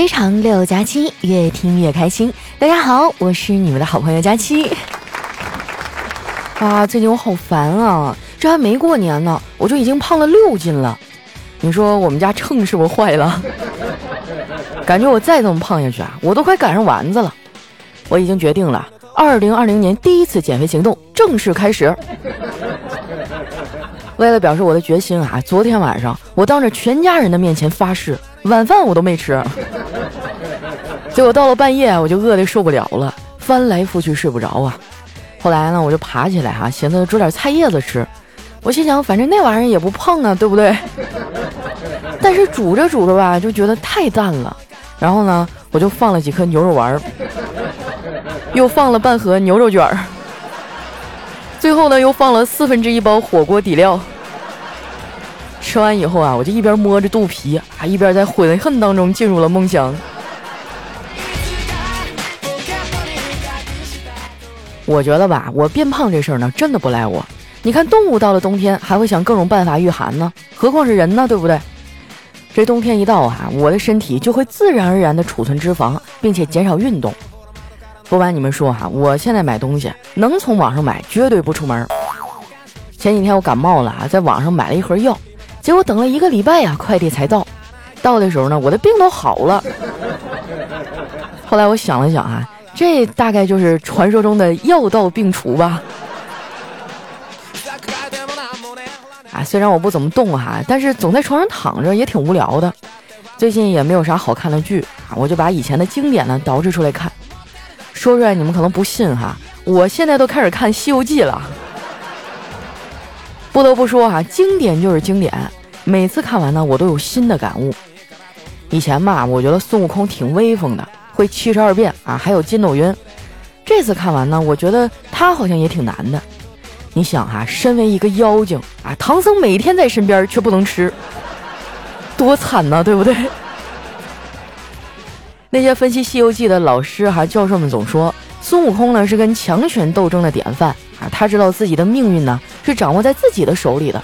非常六加七，越听越开心。大家好，我是你们的好朋友佳期。啊，最近我好烦啊！这还没过年呢，我就已经胖了六斤了。你说我们家秤是不是坏了？感觉我再这么胖下去啊，我都快赶上丸子了。我已经决定了，二零二零年第一次减肥行动正式开始。为了表示我的决心啊，昨天晚上我当着全家人的面前发誓，晚饭我都没吃。结果到了半夜，我就饿得受不了了，翻来覆去睡不着啊。后来呢，我就爬起来哈，寻思煮点菜叶子吃。我心想，反正那玩意儿也不胖啊，对不对？但是煮着煮着吧，就觉得太淡了。然后呢，我就放了几颗牛肉丸，又放了半盒牛肉卷儿。最后呢，又放了四分之一包火锅底料。吃完以后啊，我就一边摸着肚皮，啊，一边在悔恨当中进入了梦乡。我觉得吧，我变胖这事儿呢，真的不赖我。你看，动物到了冬天还会想各种办法御寒呢，何况是人呢，对不对？这冬天一到啊，我的身体就会自然而然的储存脂肪，并且减少运动。不瞒你们说哈，我现在买东西能从网上买，绝对不出门。前几天我感冒了啊，在网上买了一盒药，结果等了一个礼拜呀，快递才到。到的时候呢，我的病都好了。后来我想了想啊，这大概就是传说中的药到病除吧。啊，虽然我不怎么动哈，但是总在床上躺着也挺无聊的。最近也没有啥好看的剧啊，我就把以前的经典呢捯饬出来看。说出来你们可能不信哈，我现在都开始看《西游记》了。不得不说哈，经典就是经典，每次看完呢，我都有新的感悟。以前吧，我觉得孙悟空挺威风的，会七十二变啊，还有筋斗云。这次看完呢，我觉得他好像也挺难的。你想哈，身为一个妖精啊，唐僧每天在身边却不能吃，多惨呐，对不对？那些分析《西游记》的老师还教授们总说，孙悟空呢是跟强权斗争的典范啊，他知道自己的命运呢是掌握在自己的手里的。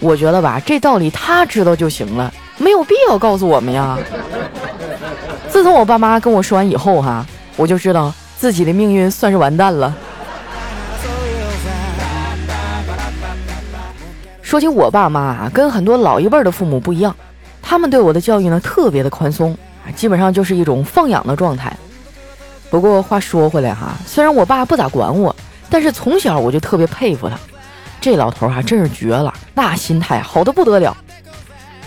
我觉得吧，这道理他知道就行了，没有必要告诉我们呀。自从我爸妈跟我说完以后哈，我就知道自己的命运算是完蛋了。说起我爸妈啊，跟很多老一辈的父母不一样，他们对我的教育呢特别的宽松。基本上就是一种放养的状态。不过话说回来哈，虽然我爸不咋管我，但是从小我就特别佩服他。这老头哈真是绝了，那心态好的不得了。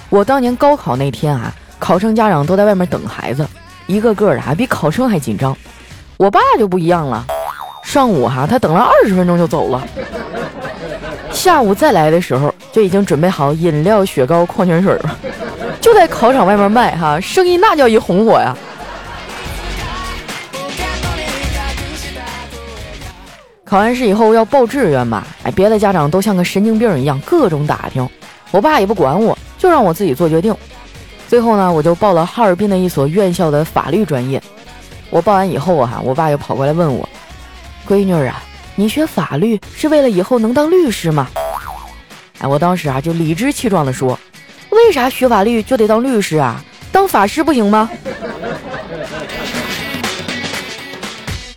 我当年高考那天啊，考生家长都在外面等孩子，一个个的还比考生还紧张。我爸就不一样了，上午哈他等了二十分钟就走了，下午再来的时候就已经准备好饮料、雪糕、矿泉水了。就在考场外面卖哈，生意那叫一红火呀！考完试以后要报志愿嘛，哎，别的家长都像个神经病一样各种打听，我爸也不管我，就让我自己做决定。最后呢，我就报了哈尔滨的一所院校的法律专业。我报完以后啊，我爸又跑过来问我：“闺女啊，你学法律是为了以后能当律师吗？”哎，我当时啊就理直气壮地说。为啥学法律就得当律师啊？当法师不行吗？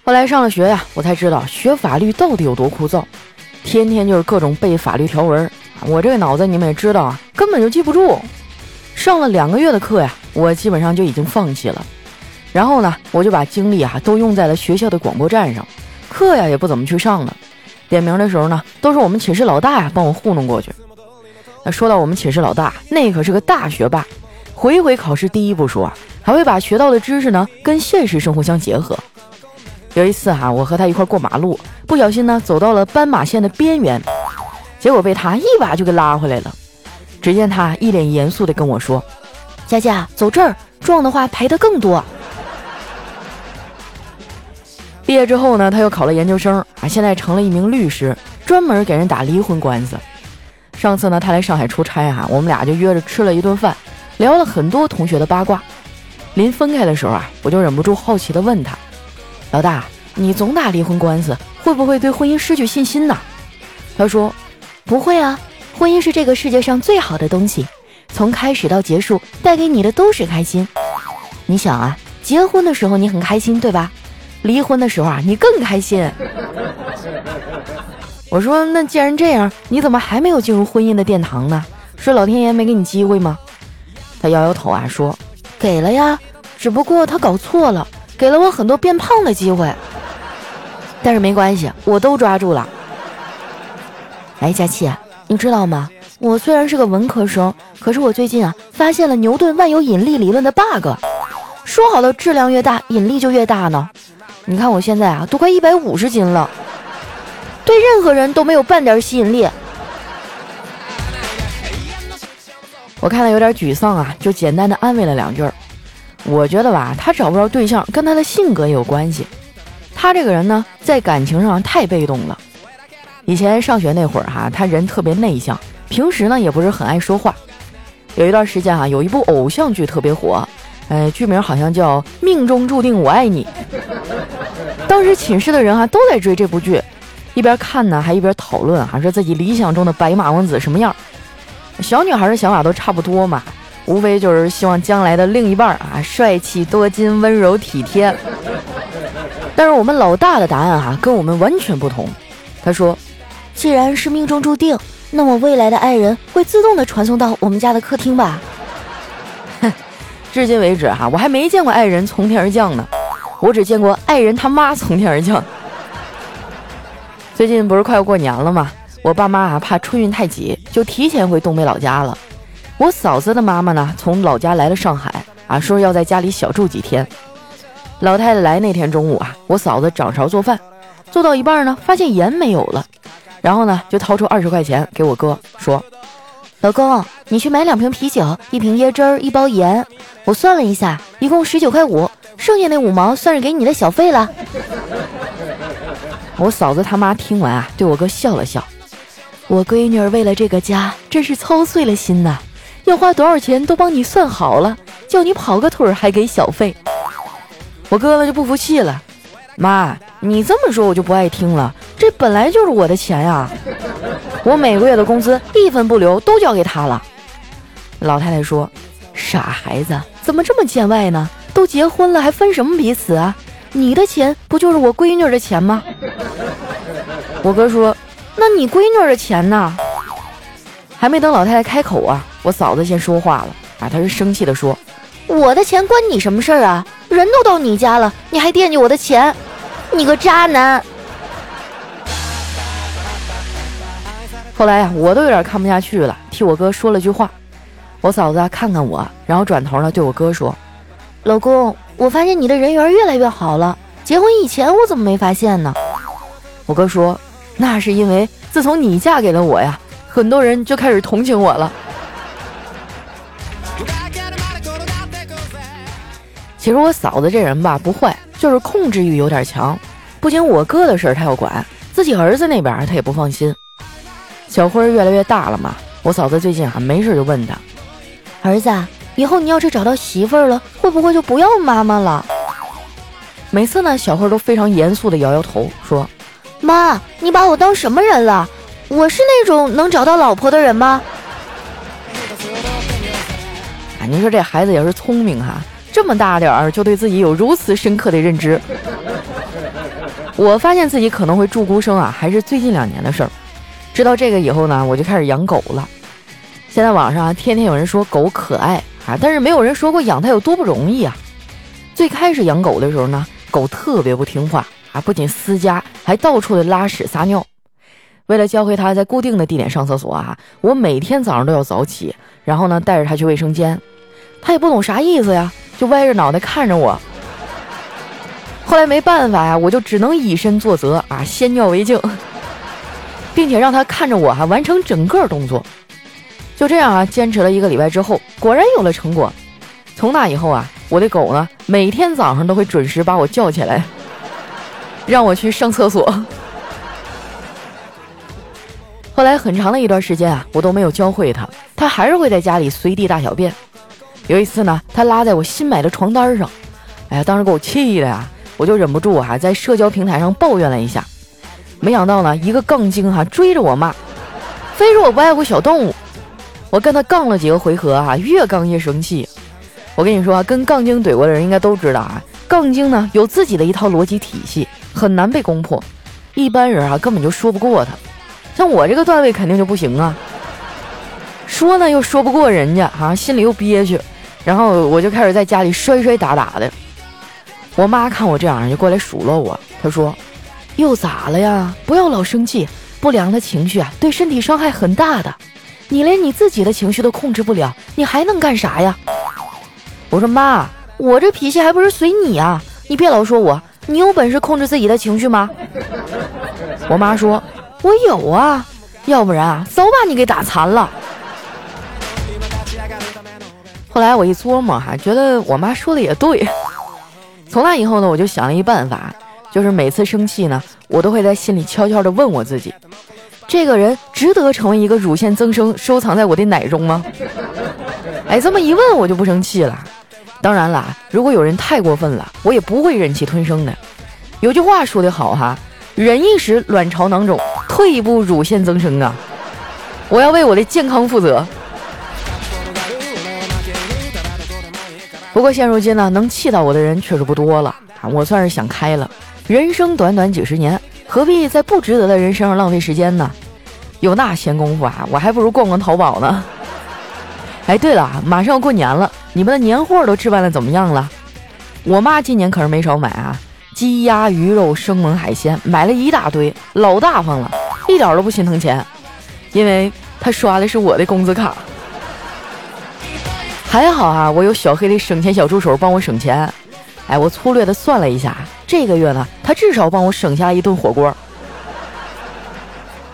后来上了学呀，我才知道学法律到底有多枯燥，天天就是各种背法律条文。我这个脑子你们也知道啊，根本就记不住。上了两个月的课呀，我基本上就已经放弃了。然后呢，我就把精力啊都用在了学校的广播站上，课呀也不怎么去上了。点名的时候呢，都是我们寝室老大呀帮我糊弄过去。那说到我们寝室老大，那可是个大学霸，回回考试第一不说，还会把学到的知识呢跟现实生活相结合。有一次哈，我和他一块过马路，不小心呢走到了斑马线的边缘，结果被他一把就给拉回来了。只见他一脸严肃地跟我说：“佳佳，走这儿，撞的话赔的更多。”毕业之后呢，他又考了研究生啊，现在成了一名律师，专门给人打离婚官司。上次呢，他来上海出差啊，我们俩就约着吃了一顿饭，聊了很多同学的八卦。临分开的时候啊，我就忍不住好奇的问他：“老大，你总打离婚官司，会不会对婚姻失去信心呢？”他说：“不会啊，婚姻是这个世界上最好的东西，从开始到结束，带给你的都是开心。你想啊，结婚的时候你很开心，对吧？离婚的时候啊，你更开心。我说，那既然这样，你怎么还没有进入婚姻的殿堂呢？是老天爷没给你机会吗？他摇摇头啊，说：“给了呀，只不过他搞错了，给了我很多变胖的机会。但是没关系，我都抓住了。”哎，佳琪，你知道吗？我虽然是个文科生，可是我最近啊，发现了牛顿万有引力理论的 bug。说好的，质量越大，引力就越大呢。你看我现在啊，都快一百五十斤了，对任何人都没有半点吸引力。我看他有点沮丧啊，就简单的安慰了两句。我觉得吧，他找不着对象跟他的性格有关系。他这个人呢，在感情上太被动了。以前上学那会儿哈，他人特别内向，平时呢也不是很爱说话。有一段时间啊，有一部偶像剧特别火。呃，剧名好像叫《命中注定我爱你》。当时寝室的人啊都在追这部剧，一边看呢还一边讨论，还说自己理想中的白马王子什么样。小女孩的想法都差不多嘛，无非就是希望将来的另一半啊帅气多金、温柔体贴。但是我们老大的答案哈跟我们完全不同。他说：“既然是命中注定，那么未来的爱人会自动的传送到我们家的客厅吧。”哼至今为止哈，我还没见过爱人从天而降呢，我只见过爱人他妈从天而降。最近不是快要过年了吗？我爸妈啊怕春运太挤，就提前回东北老家了。我嫂子的妈妈呢，从老家来了上海啊，说要在家里小住几天。老太太来那天中午啊，我嫂子掌勺做饭，做到一半呢，发现盐没有了，然后呢，就掏出二十块钱给我哥说。老公，你去买两瓶啤酒，一瓶椰汁儿，一包盐。我算了一下，一共十九块五，剩下那五毛算是给你的小费了。我嫂子他妈听完啊，对我哥笑了笑。我闺女儿为了这个家，真是操碎了心呐，要花多少钱都帮你算好了，叫你跑个腿还给小费。我哥呢就不服气了，妈，你这么说我就不爱听了，这本来就是我的钱呀。我每个月的工资一分不留都交给他了。老太太说：“傻孩子，怎么这么见外呢？都结婚了还分什么彼此啊？你的钱不就是我闺女的钱吗？”我哥说：“那你闺女的钱呢？”还没等老太太开口啊，我嫂子先说话了啊，她是生气的说：“我的钱关你什么事儿啊？人都到你家了，你还惦记我的钱？你个渣男！”后来呀，我都有点看不下去了，替我哥说了句话。我嫂子看看我，然后转头呢对我哥说：“老公，我发现你的人缘越来越好了。结婚以前我怎么没发现呢？”我哥说：“那是因为自从你嫁给了我呀，很多人就开始同情我了。”其实我嫂子这人吧不坏，就是控制欲有点强。不仅我哥的事儿她要管，自己儿子那边她也不放心。小辉越来越大了嘛，我嫂子最近啊没事就问他：“儿子，以后你要是找到媳妇儿了，会不会就不要妈妈了？”每次呢，小慧都非常严肃的摇摇头，说：“妈，你把我当什么人了？我是那种能找到老婆的人吗？”啊，您说这孩子也是聪明哈，这么大点儿就对自己有如此深刻的认知。我发现自己可能会住孤生啊，还是最近两年的事儿。知道这个以后呢，我就开始养狗了。现在网上天天有人说狗可爱啊，但是没有人说过养它有多不容易啊。最开始养狗的时候呢，狗特别不听话啊，不仅撕家，还到处的拉屎撒尿。为了教会它在固定的地点上厕所啊，我每天早上都要早起，然后呢带着它去卫生间。它也不懂啥意思呀，就歪着脑袋看着我。后来没办法呀，我就只能以身作则啊，先尿为敬。并且让它看着我哈完成整个动作，就这样啊，坚持了一个礼拜之后，果然有了成果。从那以后啊，我的狗呢每天早上都会准时把我叫起来，让我去上厕所。后来很长的一段时间啊，我都没有教会它，它还是会在家里随地大小便。有一次呢，它拉在我新买的床单上，哎呀，当时给我气的呀，我就忍不住啊，在社交平台上抱怨了一下。没想到呢，一个杠精哈追着我骂，非说我不爱护小动物。我跟他杠了几个回合啊，越杠越生气。我跟你说，跟杠精怼过的人应该都知道啊，杠精呢有自己的一套逻辑体系，很难被攻破，一般人啊根本就说不过他。像我这个段位肯定就不行啊，说呢又说不过人家啊，心里又憋屈，然后我就开始在家里摔摔打打的。我妈看我这样就过来数落我，她说：“又咋了呀？不要老生气，不良的情绪啊对身体伤害很大的。你连你自己的情绪都控制不了，你还能干啥呀？”我说妈，我这脾气还不是随你啊！你别老说我，你有本事控制自己的情绪吗？我妈说，我有啊，要不然啊，早把你给打残了。后来我一琢磨哈，觉得我妈说的也对。从那以后呢，我就想了一办法，就是每次生气呢，我都会在心里悄悄的问我自己：这个人值得成为一个乳腺增生，收藏在我的奶中吗？哎，这么一问，我就不生气了。当然了，如果有人太过分了，我也不会忍气吞声的。有句话说得好哈，忍一时卵巢囊肿，退一步乳腺增生啊！我要为我的健康负责。不过现如今呢，能气到我的人确实不多了啊，我算是想开了。人生短短几十年，何必在不值得的人身上浪费时间呢？有那闲工夫啊，我还不如逛逛淘宝呢。哎，对了，马上要过年了，你们的年货都置办的怎么样了？我妈今年可是没少买啊，鸡鸭鱼肉、生猛海鲜，买了一大堆，老大方了，一点都不心疼钱，因为她刷的是我的工资卡。还好啊，我有小黑的省钱小助手帮我省钱。哎，我粗略的算了一下，这个月呢，他至少帮我省下一顿火锅。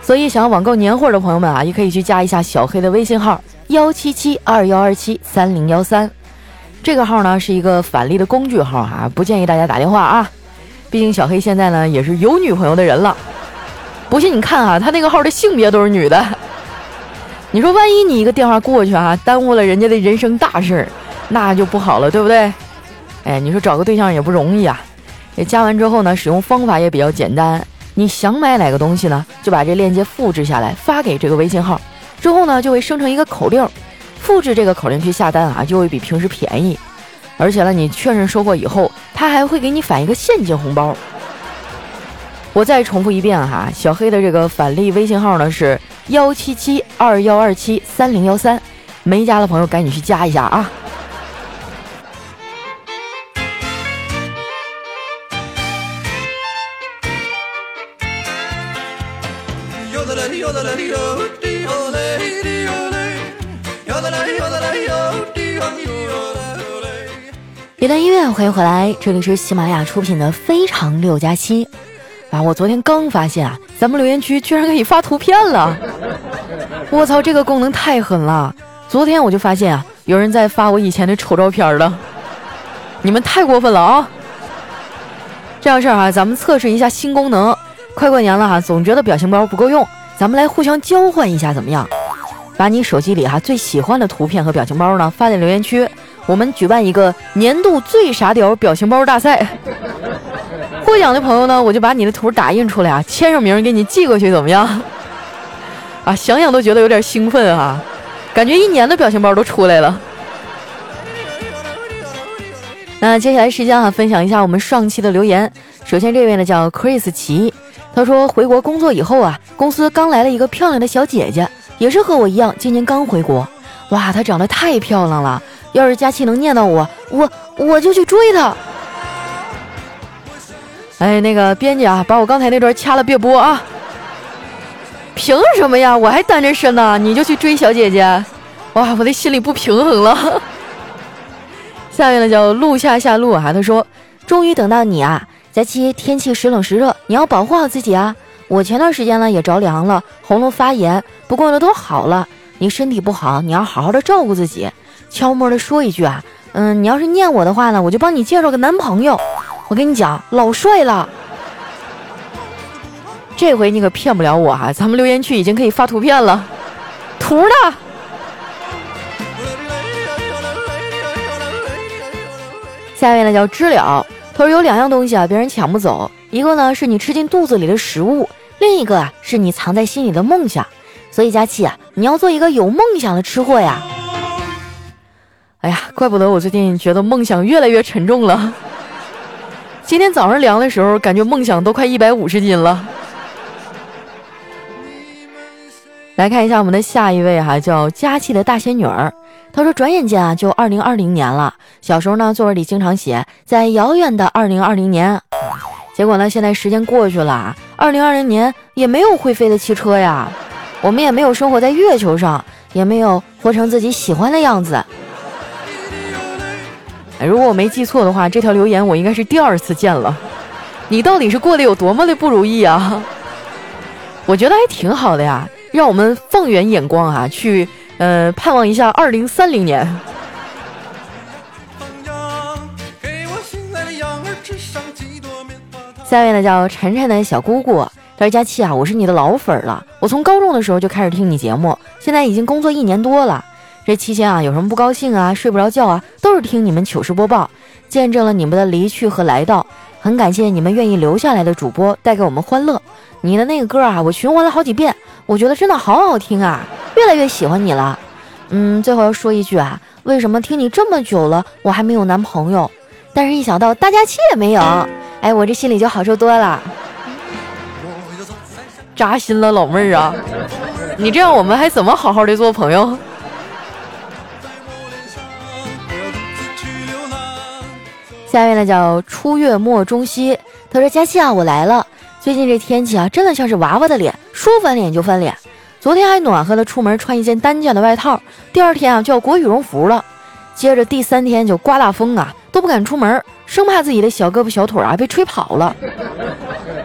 所以，想要网购年货的朋友们啊，也可以去加一下小黑的微信号。幺七七二幺二七三零幺三，这个号呢是一个返利的工具号哈，不建议大家打电话啊。毕竟小黑现在呢也是有女朋友的人了，不信你看啊，他那个号的性别都是女的。你说万一你一个电话过去啊，耽误了人家的人生大事儿，那就不好了，对不对？哎，你说找个对象也不容易啊。加完之后呢，使用方法也比较简单，你想买哪个东西呢，就把这链接复制下来发给这个微信号。之后呢，就会生成一个口令，复制这个口令去下单啊，就会比平时便宜。而且呢，你确认收货以后，他还会给你返一个现金红包。我再重复一遍哈，小黑的这个返利微信号呢是幺七七二幺二七三零幺三，没加的朋友赶紧去加一下啊。一段音乐，欢迎回来，这里是喜马拉雅出品的《非常六加七》啊！我昨天刚发现啊，咱们留言区居然可以发图片了！我操，这个功能太狠了！昨天我就发现啊，有人在发我以前的丑照片了，你们太过分了啊！这样事儿哈，咱们测试一下新功能。快过年了哈，总觉得表情包不够用，咱们来互相交换一下，怎么样？把你手机里哈最喜欢的图片和表情包呢发在留言区。我们举办一个年度最傻屌表情包大赛，获奖的朋友呢，我就把你的图打印出来啊，签上名给你寄过去，怎么样？啊，想想都觉得有点兴奋啊，感觉一年的表情包都出来了。那接下来时间啊，分享一下我们上期的留言。首先这位呢叫 Chris 奇，他说回国工作以后啊，公司刚来了一个漂亮的小姐姐，也是和我一样今年刚回国，哇，她长得太漂亮了。要是佳期能念到我，我我就去追他。哎，那个编辑啊，把我刚才那段掐了，别播啊！凭什么呀？我还单着身呢，你就去追小姐姐？哇，我的心里不平衡了。下面呢叫路下下路啊，他说：“终于等到你啊，佳期，天气时冷时热，你要保护好自己啊。我前段时间呢也着凉了，喉咙发炎，不过呢都好了。你身体不好，你要好好的照顾自己。”悄摸的说一句啊，嗯，你要是念我的话呢，我就帮你介绍个男朋友。我跟你讲，老帅了。这回你可骗不了我哈，咱们留言区已经可以发图片了，图呢？下面呢叫知了，他说有两样东西啊，别人抢不走，一个呢是你吃进肚子里的食物，另一个啊是你藏在心里的梦想。所以佳琪啊，你要做一个有梦想的吃货呀。哎呀，怪不得我最近觉得梦想越来越沉重了。今天早上量的时候，感觉梦想都快一百五十斤了。来看一下我们的下一位哈，叫佳琪的大仙女儿。她说：“转眼间啊，就二零二零年了。小时候呢，作文里经常写在遥远的二零二零年。结果呢，现在时间过去了，二零二零年也没有会飞的汽车呀，我们也没有生活在月球上，也没有活成自己喜欢的样子。如果我没记错的话，这条留言我应该是第二次见了。你到底是过得有多么的不如意啊？我觉得还挺好的呀。”让我们放远眼光啊，去呃盼望一下二零三零年。下一位呢叫晨晨的小姑姑，他说：“佳期啊，我是你的老粉了，我从高中的时候就开始听你节目，现在已经工作一年多了。这期间啊，有什么不高兴啊，睡不着觉啊，都是听你们糗事播报，见证了你们的离去和来到。很感谢你们愿意留下来的主播，带给我们欢乐。你的那个歌啊，我循环了好几遍。”我觉得真的好好听啊，越来越喜欢你了。嗯，最后要说一句啊，为什么听你这么久了，我还没有男朋友？但是一想到大家期也没有，哎，我这心里就好受多了。扎心了，老妹儿啊，你这样我们还怎么好好的做朋友？下面呢叫初月末中西，他说佳期啊，我来了。最近这天气啊，真的像是娃娃的脸，说翻脸就翻脸。昨天还暖和的出门穿一件单件的外套，第二天啊就要裹羽绒服了。接着第三天就刮大风啊，都不敢出门，生怕自己的小胳膊小腿啊被吹跑了。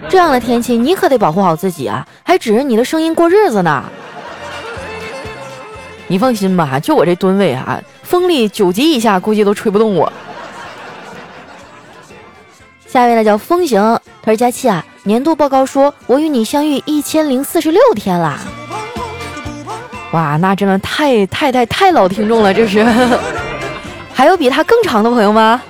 这样的天气你可得保护好自己啊，还指着你的声音过日子呢。你放心吧，就我这吨位啊，风力九级以下估计都吹不动我。下一位呢叫风行，他说佳期啊。年度报告说：“我与你相遇一千零四十六天啦！” 哇，那真的太太太太老听众了，这是。还有比他更长的朋友吗？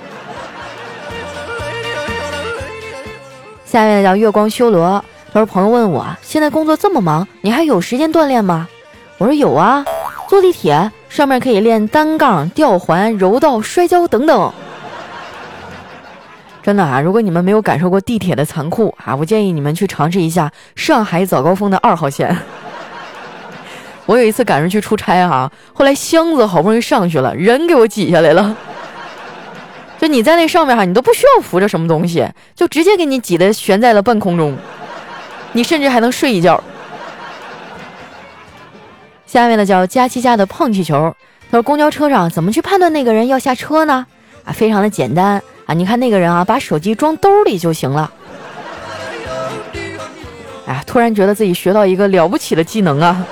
下面叫月光修罗，他说：“朋友问我，现在工作这么忙，你还有时间锻炼吗？”我说：“有啊，坐地铁上面可以练单杠、吊环、柔道、摔跤等等。”真的啊，如果你们没有感受过地铁的残酷啊，我建议你们去尝试一下上海早高峰的二号线。我有一次赶上去出差哈，后来箱子好不容易上去了，人给我挤下来了。就你在那上面哈，你都不需要扶着什么东西，就直接给你挤的悬在了半空中，你甚至还能睡一觉。下面呢叫佳期家的胖气球，他说公交车上怎么去判断那个人要下车呢？啊，非常的简单。啊，你看那个人啊，把手机装兜里就行了。哎，突然觉得自己学到一个了不起的技能啊！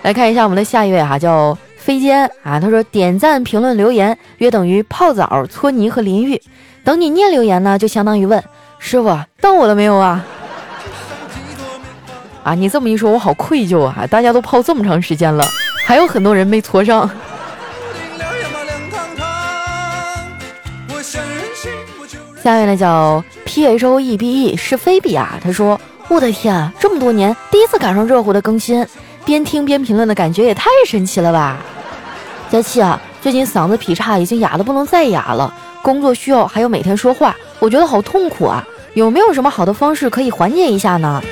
来看一下我们的下一位哈，叫飞间啊，他说点赞、评论、留言约等于泡澡、搓泥和淋浴。等你念留言呢，就相当于问师傅到我了没有啊？啊，你这么一说，我好愧疚啊！大家都泡这么长时间了，还有很多人没搓上。下面呢叫 P H O E B E 是菲比啊，他说：“我的天啊，这么多年第一次赶上热乎的更新，边听边评论的感觉也太神奇了吧！”佳琪啊，最近嗓子劈叉，已经哑的不能再哑了，工作需要还有每天说话，我觉得好痛苦啊！有没有什么好的方式可以缓解一下呢？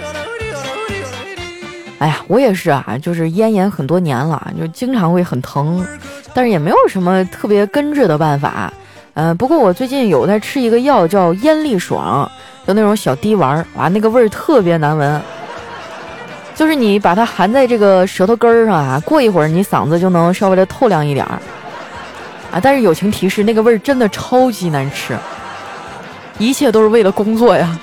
哎呀，我也是啊，就是咽炎很多年了，就经常会很疼，但是也没有什么特别根治的办法。嗯，不过我最近有在吃一个药，叫咽利爽，就那种小滴丸儿，哇，那个味儿特别难闻。就是你把它含在这个舌头根儿上啊，过一会儿你嗓子就能稍微的透亮一点儿。啊，但是友情提示，那个味儿真的超级难吃。一切都是为了工作呀。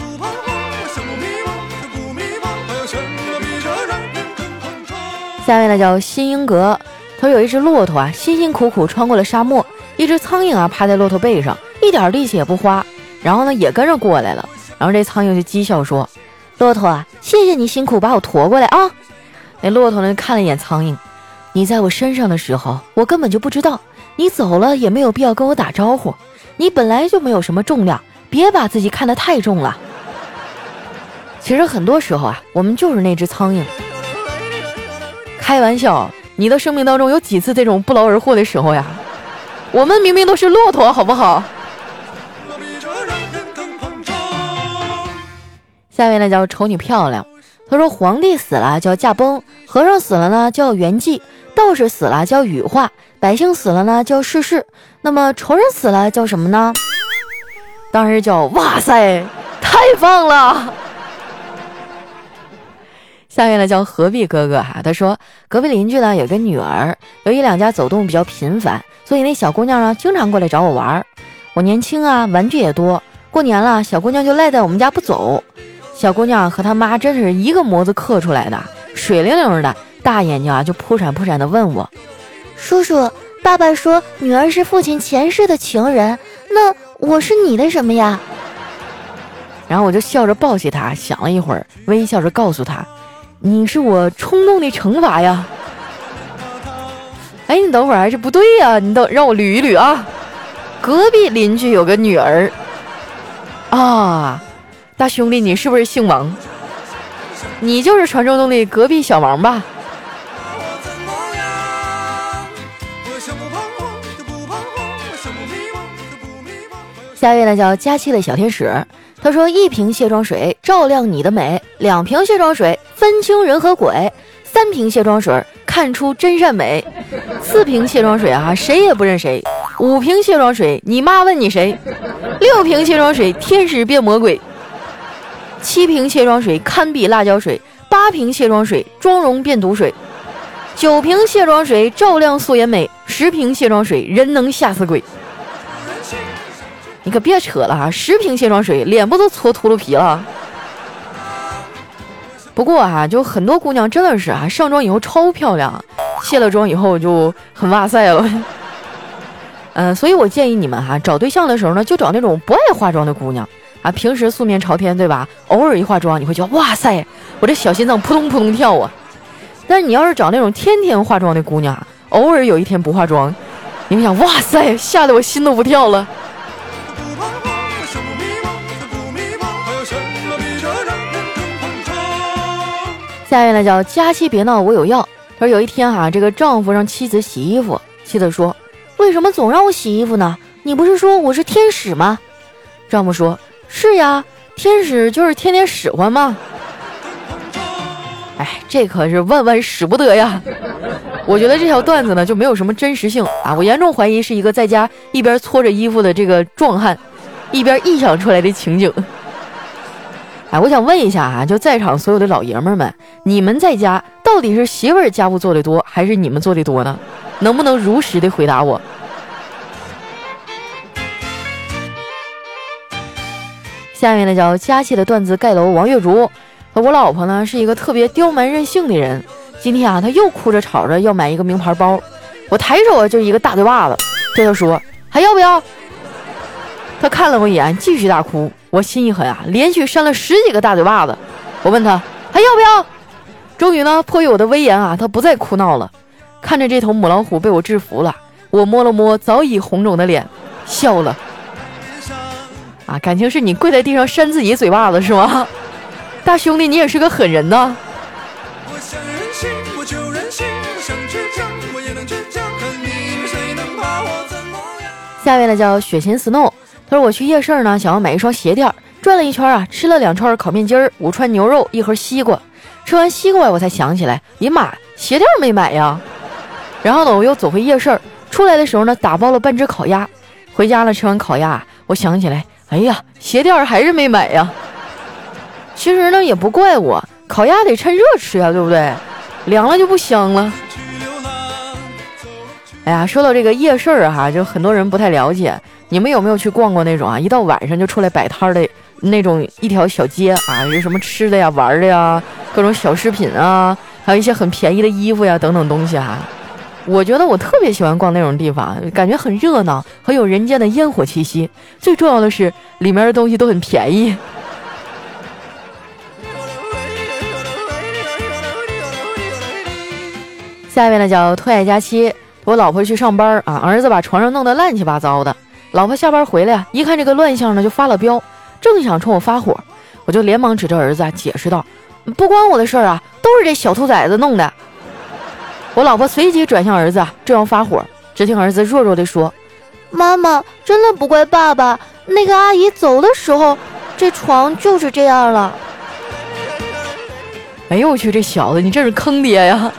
下面呢叫新英格，他说有一只骆驼啊，辛辛苦苦穿过了沙漠。一只苍蝇啊，趴在骆驼背上，一点力气也不花，然后呢，也跟着过来了。然后这苍蝇就讥笑说：“骆驼啊，谢谢你辛苦把我驮过来啊。”那骆驼呢，看了一眼苍蝇：“你在我身上的时候，我根本就不知道；你走了，也没有必要跟我打招呼。你本来就没有什么重量，别把自己看得太重了。”其实很多时候啊，我们就是那只苍蝇。开玩笑，你的生命当中有几次这种不劳而获的时候呀？我们明明都是骆驼，好不好？下面呢叫丑女漂亮。他说：“皇帝死了叫驾崩，和尚死了呢叫圆寂，道士死了叫羽化，百姓死了呢叫逝世。那么仇人死了叫什么呢？当然叫哇塞，太棒了！”下面呢叫何必哥哥哈，他说隔壁邻居呢有个女儿，由于两家走动比较频繁，所以那小姑娘呢经常过来找我玩儿。我年轻啊，玩具也多。过年了，小姑娘就赖在我们家不走。小姑娘和她妈真是一个模子刻出来的，水灵灵的大眼睛啊，就扑闪扑闪的问我：“叔叔，爸爸说女儿是父亲前世的情人，那我是你的什么呀？”然后我就笑着抱起她，想了一会儿，微笑着告诉她。你是我冲动的惩罚呀！哎，你等会儿，这不对呀！你等，让我捋一捋啊。隔壁邻居有个女儿啊，大兄弟，你是不是姓王？你就是传说中的隔壁小王吧？下一位呢，叫佳期的小天使。他说：“一瓶卸妆水照亮你的美，两瓶卸妆水分清人和鬼，三瓶卸妆水看出真善美，四瓶卸妆水啊谁也不认谁，五瓶卸妆水你妈问你谁，六瓶卸妆水天使变魔鬼，七瓶卸妆水堪比辣椒水，八瓶卸妆水妆容变毒水，九瓶卸妆水照亮素颜美，十瓶卸妆水人能吓死鬼。”你可别扯了哈！十瓶卸妆水，脸部都搓秃噜皮了。不过啊，就很多姑娘真的是啊，上妆以后超漂亮，卸了妆以后就很哇塞了。嗯，所以我建议你们哈，找对象的时候呢，就找那种不爱化妆的姑娘啊。平时素面朝天，对吧？偶尔一化妆，你会觉得哇塞，我这小心脏扑通扑通跳啊。但是你要是找那种天天化妆的姑娘，偶尔有一天不化妆，你们想哇塞，吓得我心都不跳了。下一位呢叫佳期别闹我有药。他说有一天哈，这个丈夫让妻子洗衣服，妻子说：“为什么总让我洗衣服呢？你不是说我是天使吗？”丈夫说：“是呀，天使就是天天使唤吗。”哎，这可是万万使不得呀！我觉得这条段子呢就没有什么真实性啊，我严重怀疑是一个在家一边搓着衣服的这个壮汉，一边臆想出来的情景。哎，我想问一下啊，就在场所有的老爷们儿们，你们在家到底是媳妇儿家务做的多，还是你们做的多呢？能不能如实的回答我？下面呢叫佳期的段子盖楼王月竹，我老婆呢是一个特别刁蛮任性的人，今天啊她又哭着吵着要买一个名牌包，我抬手啊就一个大嘴巴子，对她说还要不要？她看了我一眼，继续大哭。我心一狠啊，连续扇了十几个大嘴巴子。我问他还要不要？终于呢，迫于我的威严啊，他不再哭闹了。看着这头母老虎被我制服了，我摸了摸早已红肿的脸，笑了。啊，感情是你跪在地上扇自己嘴巴子是吗？大兄弟，你也是个狠人呐。下面呢叫雪琴 Snow。他说：“我去夜市呢，想要买一双鞋垫儿，转了一圈啊，吃了两串烤面筋儿，五串牛肉，一盒西瓜。吃完西瓜，我才想起来，哎妈，鞋垫儿没买呀。然后呢，我又走回夜市，出来的时候呢，打包了半只烤鸭。回家了，吃完烤鸭，我想起来，哎呀，鞋垫儿还是没买呀。其实呢，也不怪我，烤鸭得趁热吃呀，对不对？凉了就不香了。哎呀，说到这个夜市儿哈，就很多人不太了解。”你们有没有去逛过那种啊？一到晚上就出来摆摊的那种一条小街啊，有什么吃的呀、玩的呀，各种小饰品啊，还有一些很便宜的衣服呀等等东西哈。我觉得我特别喜欢逛那种地方，感觉很热闹，很有人间的烟火气息。最重要的是，里面的东西都很便宜。下面呢叫特爱佳期，我老婆去上班啊，儿子把床上弄得乱七八糟的。老婆下班回来呀，一看这个乱象呢，就发了飙，正想冲我发火，我就连忙指着儿子，解释道：“不关我的事儿啊，都是这小兔崽子弄的。”我老婆随即转向儿子，正要发火，只听儿子弱弱地说：“妈妈真的不怪爸爸，那个阿姨走的时候，这床就是这样了。哎呦我去，这小子你真是坑爹呀！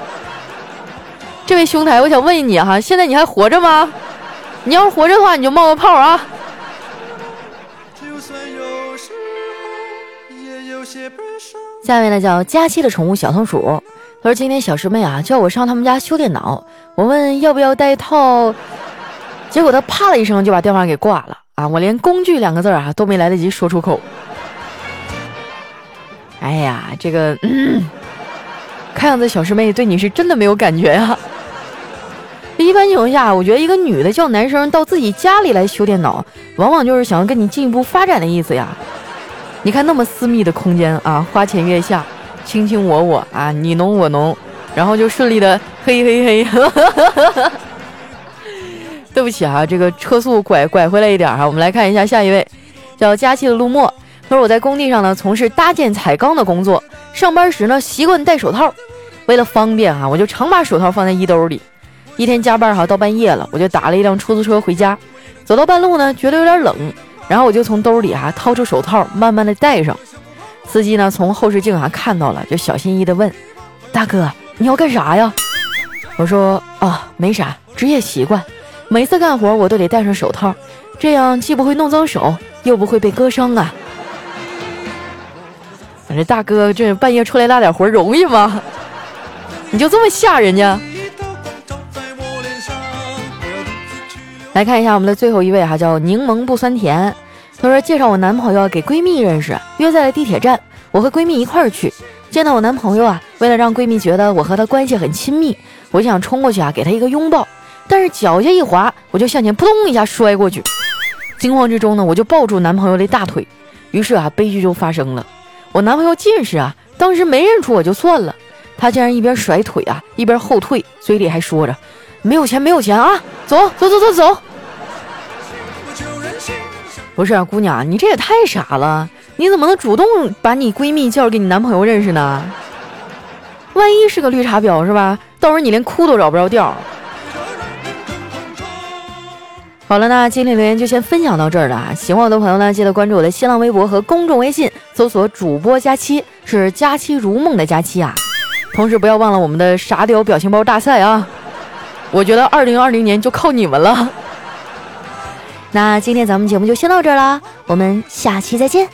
这位兄台，我想问你哈，现在你还活着吗？你要是活着的话，你就冒个泡啊！下面呢叫佳期的宠物小松鼠，他说今天小师妹啊叫我上他们家修电脑，我问要不要带套，结果他啪了一声就把电话给挂了啊！我连工具两个字啊都没来得及说出口。哎呀，这个，嗯看样子小师妹对你是真的没有感觉呀。一般情况下，我觉得一个女的叫男生到自己家里来修电脑，往往就是想要跟你进一步发展的意思呀。你看那么私密的空间啊，花前月下，卿卿我我啊，你侬我侬，然后就顺利的嘿嘿嘿。对不起啊，这个车速拐拐回来一点哈。我们来看一下下一位，叫佳期的陆墨。他说我在工地上呢，从事搭建彩钢的工作，上班时呢习惯戴手套，为了方便哈，我就常把手套放在衣兜里。一天加班哈，到半夜了，我就打了一辆出租车回家，走到半路呢，觉得有点冷。然后我就从兜里啊掏出手套，慢慢的戴上。司机呢从后视镜啊看到了，就小心翼翼的问：“大哥，你要干啥呀？”我说：“啊，没啥，职业习惯，每次干活我都得戴上手套，这样既不会弄脏手，又不会被割伤啊。”反正大哥这半夜出来拉点活容易吗？你就这么吓人家？来看一下我们的最后一位哈，叫柠檬不酸甜。他说介绍我男朋友给闺蜜认识，约在了地铁站，我和闺蜜一块儿去。见到我男朋友啊，为了让闺蜜觉得我和她关系很亲密，我就想冲过去啊给她一个拥抱，但是脚下一滑，我就向前扑通一下摔过去。惊慌之中呢，我就抱住男朋友的大腿，于是啊悲剧就发生了。我男朋友近视啊，当时没认出我就算了，他竟然一边甩腿啊一边后退，嘴里还说着没有钱没有钱啊，走走走走走。不是啊，姑娘，你这也太傻了！你怎么能主动把你闺蜜介绍给你男朋友认识呢？万一是个绿茶婊是吧？到时候你连哭都找不着调。好了，那今天留言就先分享到这儿了啊！喜欢我的朋友呢，记得关注我的新浪微博和公众微信，搜索主播佳期，是佳期如梦的佳期啊！同时不要忘了我们的傻屌表情包大赛啊！我觉得二零二零年就靠你们了。那今天咱们节目就先到这儿啦，我们下期再见。